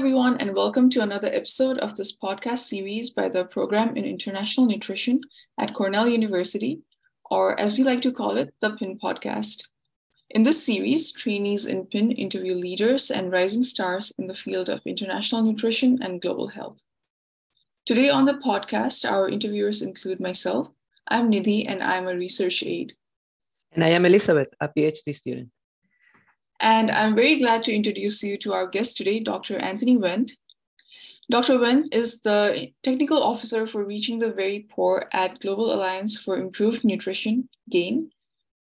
everyone, and welcome to another episode of this podcast series by the Program in International Nutrition at Cornell University, or as we like to call it, the PIN Podcast. In this series, trainees in PIN interview leaders and rising stars in the field of international nutrition and global health. Today on the podcast, our interviewers include myself. I'm Nidhi, and I'm a research aide. And I am Elizabeth, a PhD student. And I'm very glad to introduce you to our guest today, Dr. Anthony Wenndt. Dr. Wenndt is the technical officer for Reaching the Very Poor at Global Alliance for Improved Nutrition, GAIN.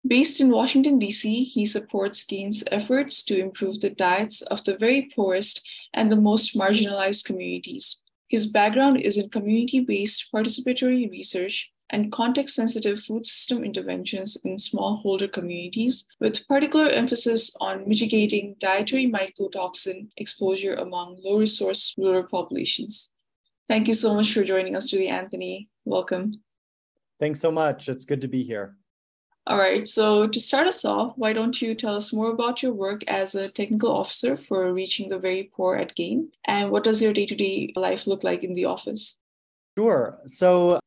Based in Washington, D.C., he supports GAIN's efforts to improve the diets of the very poorest and the most marginalized communities. His background is in community based participatory research and context sensitive food system interventions in smallholder communities, with particular emphasis on mitigating dietary mycotoxin exposure among low resource rural populations. Thank you so much for joining us today, Anthony. Welcome. Thanks so much. It's good to be here. All right, so to start us off, why don't you tell us more about your work as a technical officer for reaching the very poor at GAIN? And what does your day to day life look like in the office? Sure. So,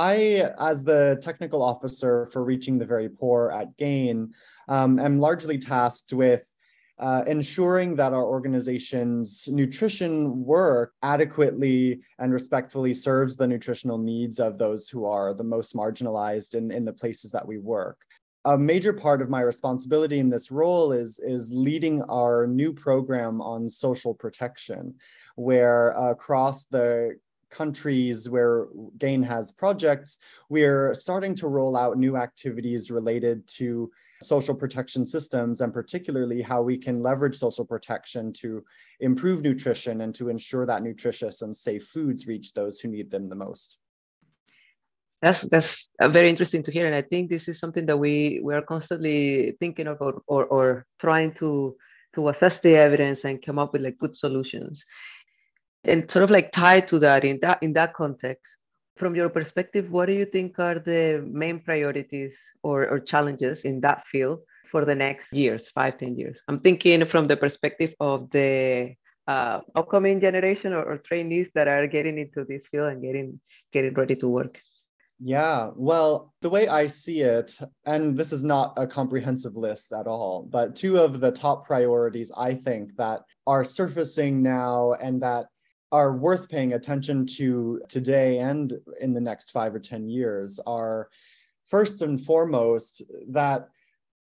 I, as the technical officer for reaching the very poor at GAIN, um, am largely tasked with uh, ensuring that our organization's nutrition work adequately and respectfully serves the nutritional needs of those who are the most marginalized in, in the places that we work. A major part of my responsibility in this role is, is leading our new program on social protection, where uh, across the countries where GAIN has projects, we're starting to roll out new activities related to social protection systems and particularly how we can leverage social protection to improve nutrition and to ensure that nutritious and safe foods reach those who need them the most. That's that's very interesting to hear, and I think this is something that we we are constantly thinking about or or trying to to assess the evidence and come up with like good solutions and sort of like tied to that in that in that context. From your perspective what do you think are the main priorities or, or challenges in that field for the next years five ten years? I'm thinking from the perspective of the uh, upcoming generation or, or trainees that are getting into this field and getting getting ready to work. Yeah, well, the way I see it, and this is not a comprehensive list at all, but two of the top priorities I think that are surfacing now and that are worth paying attention to today and in the next five or 10 years are first and foremost that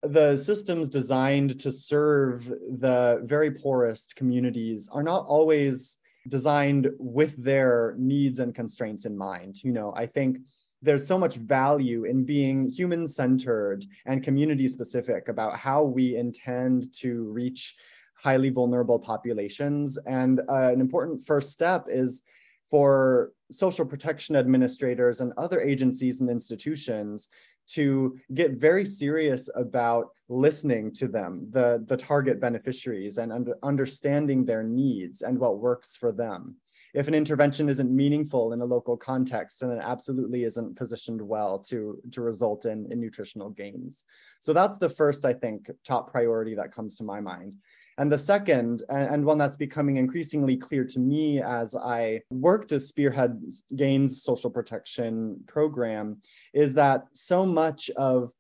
the systems designed to serve the very poorest communities are not always designed with their needs and constraints in mind. You know, I think there's so much value in being human centered and community specific about how we intend to reach highly vulnerable populations. And uh, an important first step is for social protection administrators and other agencies and institutions to get very serious about listening to them, the, the target beneficiaries, and under, understanding their needs and what works for them. If an intervention isn't meaningful in a local context, and it absolutely isn't positioned well to, to result in, in nutritional gains. So that's the first, I think, top priority that comes to my mind. And the second, and one that's becoming increasingly clear to me as I work to spearhead GAIN's social protection program, is that so much of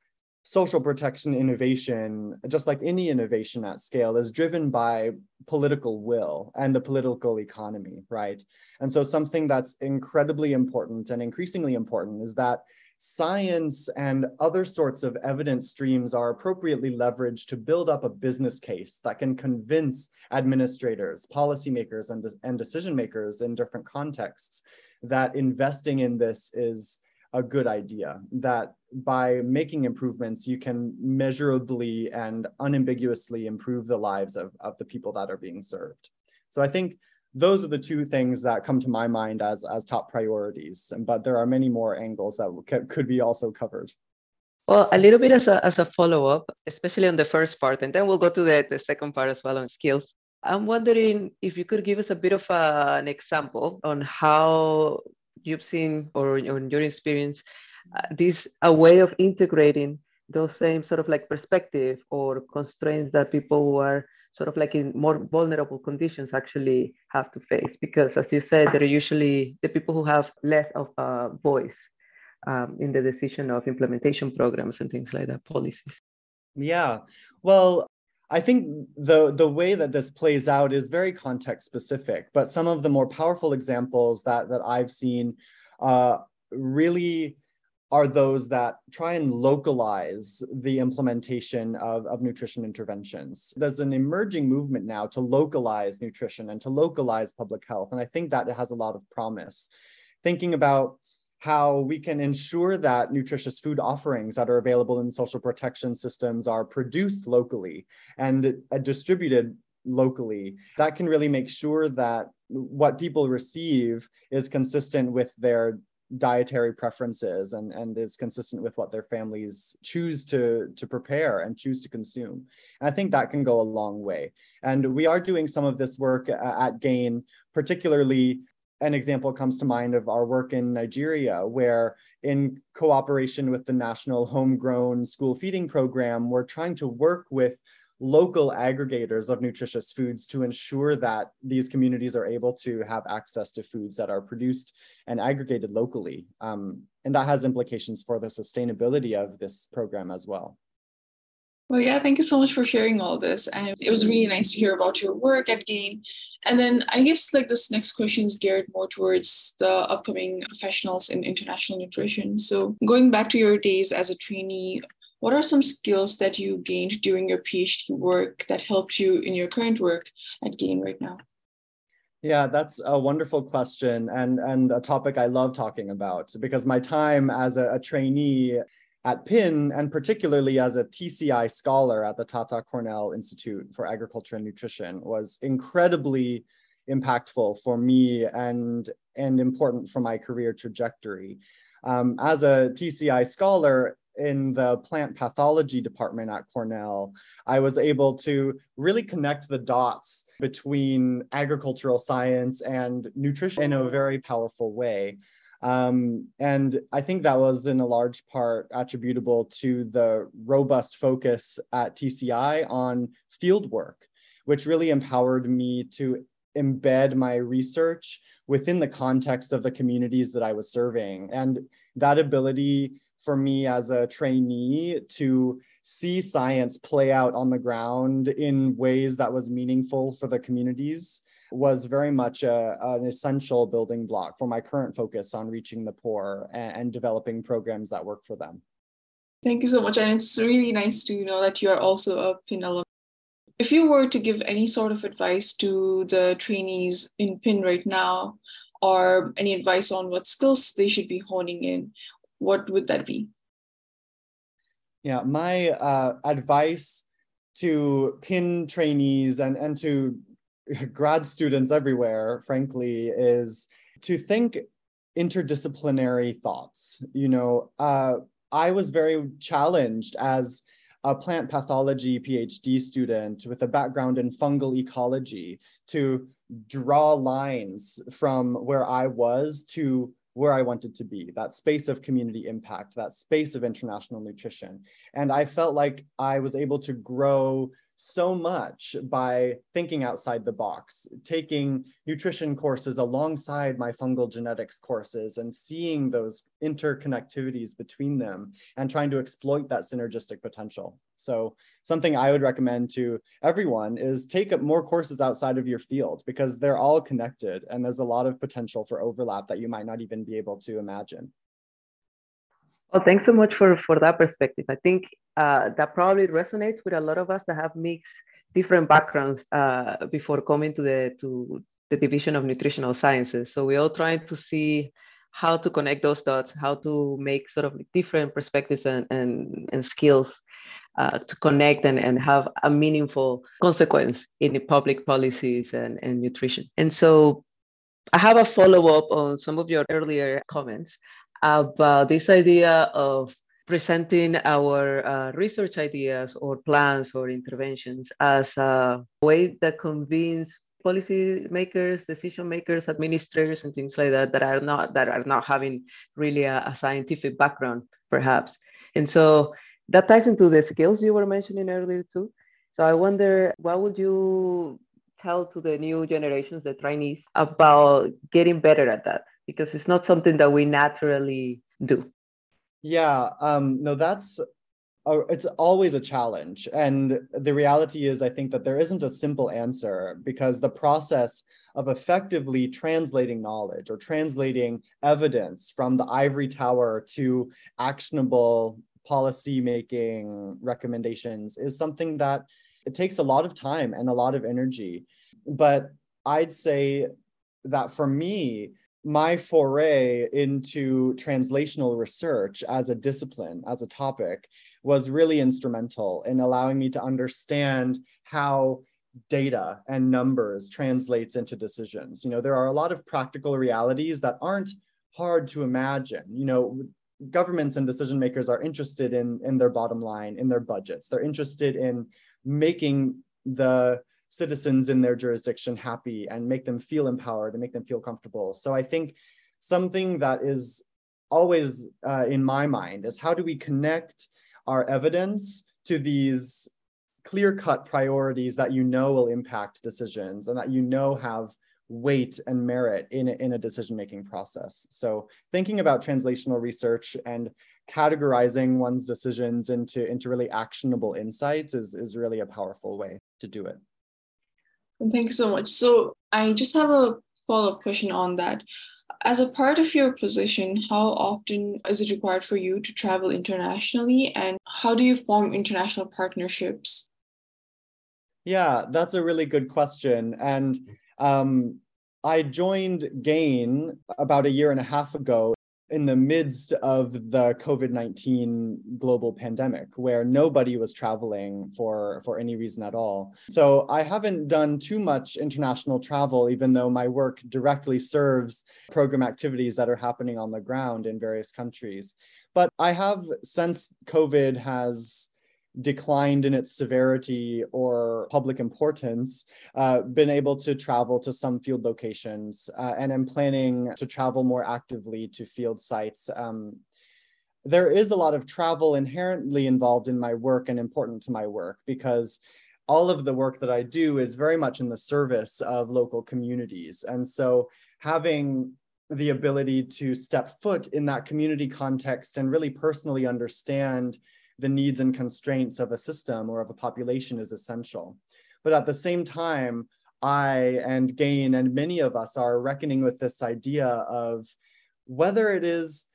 social protection innovation, just like any innovation at scale, is driven by political will and the political economy, right? And so, something that's incredibly important and increasingly important is that science and other sorts of evidence streams are appropriately leveraged to build up a business case that can convince administrators, policymakers, and, and decision makers in different contexts that investing in this is a good idea, that by making improvements, you can measurably and unambiguously improve the lives of, of the people that are being served. So I think those are the two things that come to my mind as as top priorities but there are many more angles that could be also covered. Well a little bit as a, as a follow-up especially on the first part and then we'll go to the, the second part as well on skills. I'm wondering if you could give us a bit of a, an example on how you've seen or on your experience uh, this a way of integrating those same sort of like perspective or constraints that people who are sort of like in more vulnerable conditions actually have to face because as you said they're usually the people who have less of a voice um, in the decision of implementation programs and things like that policies. Yeah. Well I think the the way that this plays out is very context specific, but some of the more powerful examples that that I've seen uh, really are those that try and localize the implementation of, of nutrition interventions. There's an emerging movement now to localize nutrition and to localize public health. And I think that it has a lot of promise. Thinking about how we can ensure that nutritious food offerings that are available in social protection systems are produced locally and uh, distributed locally. That can really make sure that what people receive is consistent with their dietary preferences and, and is consistent with what their families choose to, to prepare and choose to consume. And I think that can go a long way. And we are doing some of this work uh, at GAIN, particularly an example comes to mind of our work in Nigeria, where in cooperation with the National Homegrown School Feeding Program, we're trying to work with local aggregators of nutritious foods to ensure that these communities are able to have access to foods that are produced and aggregated locally. Um, and that has implications for the sustainability of this program as well. Well, yeah, thank you so much for sharing all this. And it was really nice to hear about your work at GAIN. And then I guess like this next question is geared more towards the upcoming professionals in international nutrition. So going back to your days as a trainee, what are some skills that you gained during your PhD work that helped you in your current work at GAIN right now? Yeah, that's a wonderful question and, and a topic I love talking about because my time as a, a trainee at PIN, and particularly as a TCI scholar at the Tata Cornell Institute for Agriculture and Nutrition, was incredibly impactful for me and, and important for my career trajectory. Um, as a TCI scholar in the plant pathology department at Cornell, I was able to really connect the dots between agricultural science and nutrition in a very powerful way. Um, and I think that was in a large part attributable to the robust focus at TCI on field work, which really empowered me to embed my research within the context of the communities that I was serving. And that ability for me as a trainee to see science play out on the ground in ways that was meaningful for the communities was very much a, an essential building block for my current focus on reaching the poor and, and developing programs that work for them. Thank you so much. And it's really nice to know that you are also a PIN alum. If you were to give any sort of advice to the trainees in PIN right now, or any advice on what skills they should be honing in, what would that be? Yeah, my uh, advice to PIN trainees and, and to grad students everywhere, frankly, is to think interdisciplinary thoughts. You know, uh, I was very challenged as a plant pathology PhD student with a background in fungal ecology to draw lines from where I was to where I wanted to be, that space of community impact, that space of international nutrition. And I felt like I was able to grow so much by thinking outside the box, taking nutrition courses alongside my fungal genetics courses and seeing those interconnectivities between them and trying to exploit that synergistic potential. So something I would recommend to everyone is take up more courses outside of your field because they're all connected and there's a lot of potential for overlap that you might not even be able to imagine. Well, thanks so much for, for that perspective. I think uh, that probably resonates with a lot of us that have mixed different backgrounds uh, before coming to the to the division of nutritional sciences. So we're all trying to see how to connect those dots, how to make sort of different perspectives and, and, and skills uh, to connect and, and have a meaningful consequence in the public policies and, and nutrition. And so I have a follow up on some of your earlier comments about this idea of presenting our uh, research ideas or plans or interventions as a way that convince policy makers, decision makers, administrators, and things like that that are not that are not having really a, a scientific background, perhaps. And so that ties into the skills you were mentioning earlier too. So I wonder, what would you tell to the new generations, the trainees, about getting better at that? Because it's not something that we naturally do. Yeah, um, no, that's it's always a challenge. And the reality is, I think that there isn't a simple answer because the process of effectively translating knowledge or translating evidence from the ivory tower to actionable policy making recommendations is something that it takes a lot of time and a lot of energy. But I'd say that for me, my foray into translational research as a discipline, as a topic, was really instrumental in allowing me to understand how data and numbers translates into decisions. You know, there are a lot of practical realities that aren't hard to imagine. You know, governments and decision makers are interested in in their bottom line, in their budgets. They're interested in making the citizens in their jurisdiction happy and make them feel empowered and make them feel comfortable. So I think something that is always uh, in my mind is how do we connect our evidence to these clear cut priorities that you know will impact decisions and that you know have weight and merit in a, in a decision making process. So thinking about translational research and categorizing one's decisions into, into really actionable insights is, is really a powerful way to do it. Thank you so much. So I just have a follow-up question on that. As a part of your position, how often is it required for you to travel internationally and how do you form international partnerships? Yeah, that's a really good question. And um, I joined GAIN about a year and a half ago in the midst of the COVID-19 global pandemic where nobody was traveling for for any reason at all. So I haven't done too much international travel even though my work directly serves program activities that are happening on the ground in various countries. But I have since COVID has declined in its severity or public importance, uh, been able to travel to some field locations uh, and am planning to travel more actively to field sites. Um, there is a lot of travel inherently involved in my work and important to my work because all of the work that I do is very much in the service of local communities. And so having the ability to step foot in that community context and really personally understand the needs and constraints of a system or of a population is essential. But at the same time, I and Gain and many of us are reckoning with this idea of whether it is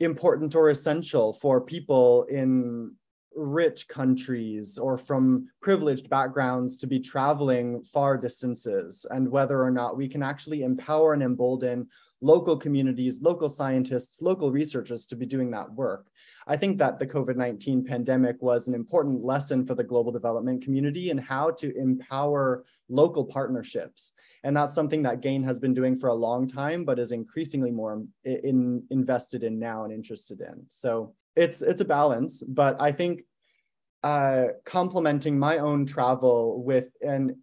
important or essential for people in rich countries or from privileged backgrounds to be traveling far distances and whether or not we can actually empower and embolden local communities, local scientists, local researchers to be doing that work. I think that the COVID-19 pandemic was an important lesson for the global development community and how to empower local partnerships. And that's something that GAIN has been doing for a long time, but is increasingly more in, invested in now and interested in. So it's, it's a balance, but I think uh, complementing my own travel with an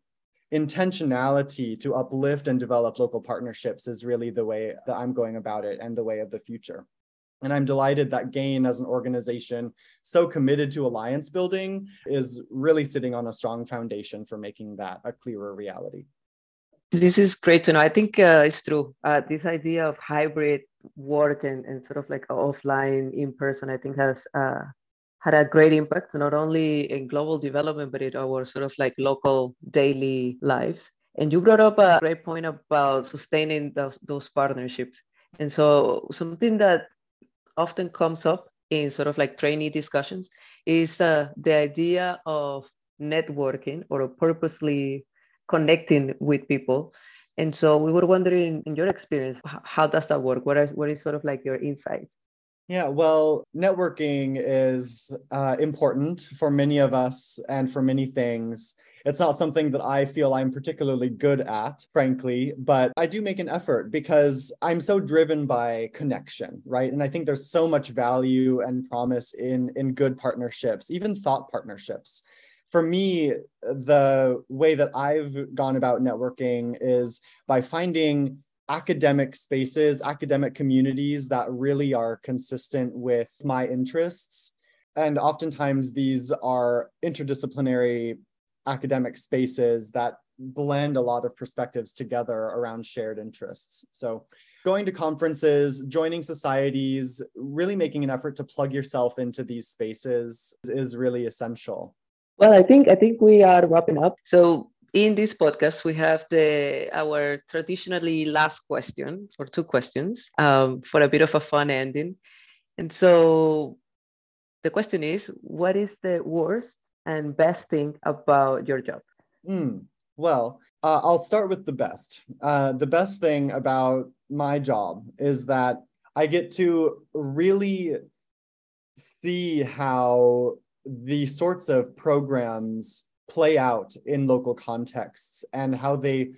intentionality to uplift and develop local partnerships is really the way that I'm going about it and the way of the future. And I'm delighted that GAIN as an organization so committed to alliance building is really sitting on a strong foundation for making that a clearer reality. This is great to know. I think uh, it's true. Uh, this idea of hybrid work and, and sort of like offline, in person, I think has uh, had a great impact, not only in global development, but in our sort of like local daily lives. And you brought up a great point about sustaining those, those partnerships. And so something that often comes up in sort of like trainee discussions is uh, the idea of networking or purposely connecting with people. And so we were wondering, in your experience, how does that work? What is, what is sort of like your insights? Yeah, well, networking is uh, important for many of us and for many things. It's not something that I feel I'm particularly good at, frankly, but I do make an effort because I'm so driven by connection, right? And I think there's so much value and promise in, in good partnerships, even thought partnerships. For me, the way that I've gone about networking is by finding academic spaces, academic communities that really are consistent with my interests. And oftentimes these are interdisciplinary academic spaces that blend a lot of perspectives together around shared interests. So going to conferences, joining societies, really making an effort to plug yourself into these spaces is really essential. Well, I think I think we are wrapping up. So in this podcast, we have the our traditionally last question or two questions um, for a bit of a fun ending. And so the question is, what is the worst and best thing about your job? Mm, well, uh, I'll start with the best. Uh, the best thing about my job is that I get to really see how the sorts of programs play out in local contexts and how they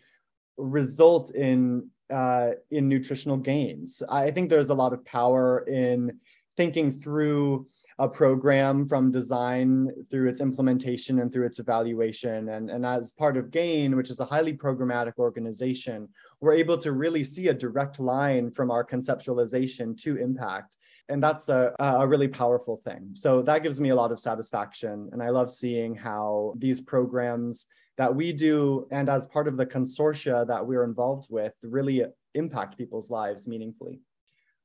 result in uh, in nutritional gains. I think there's a lot of power in thinking through a program from design through its implementation and through its evaluation. And, and as part of GAIN, which is a highly programmatic organization, we're able to really see a direct line from our conceptualization to impact. And that's a, a really powerful thing. So that gives me a lot of satisfaction. And I love seeing how these programs that we do and as part of the consortia that we're involved with really impact people's lives meaningfully.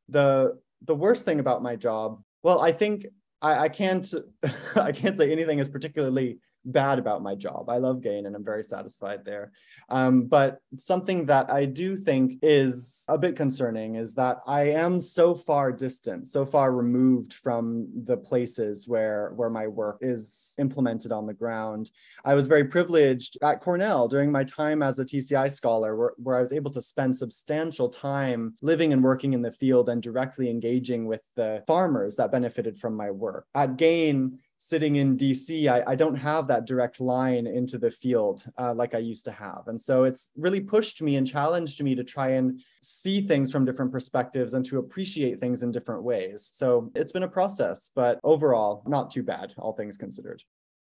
The the worst thing about my job, well, I think I, I can't I can't say anything is particularly bad about my job. I love Gain and I'm very satisfied there. Um, but something that I do think is a bit concerning is that I am so far distant, so far removed from the places where, where my work is implemented on the ground. I was very privileged at Cornell during my time as a TCI scholar, where, where I was able to spend substantial time living and working in the field and directly engaging with the farmers that benefited from my work. At Gain, sitting in DC, I, I, don't have that direct line into the field uh, like I used to have. And so it's really pushed me and challenged me to try and see things from different perspectives and to appreciate things in different ways. So it's been a process, but overall, not too bad, all things considered.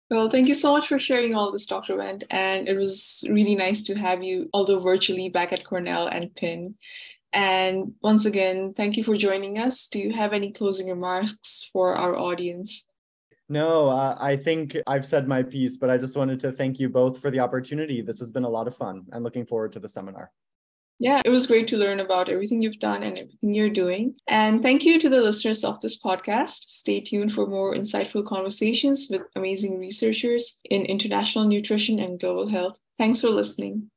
Well, thank you so much for sharing all this, Dr. Wenndt. And it was really nice to have you, although virtually, back at Cornell and PIN. And once again, thank you for joining us. Do you have any closing remarks for our audience? No, uh, I think I've said my piece, but I just wanted to thank you both for the opportunity. This has been a lot of fun. I'm looking forward to the seminar. Yeah, it was great to learn about everything you've done and everything you're doing. And thank you to the listeners of this podcast. Stay tuned for more insightful conversations with amazing researchers in international nutrition and global health. Thanks for listening.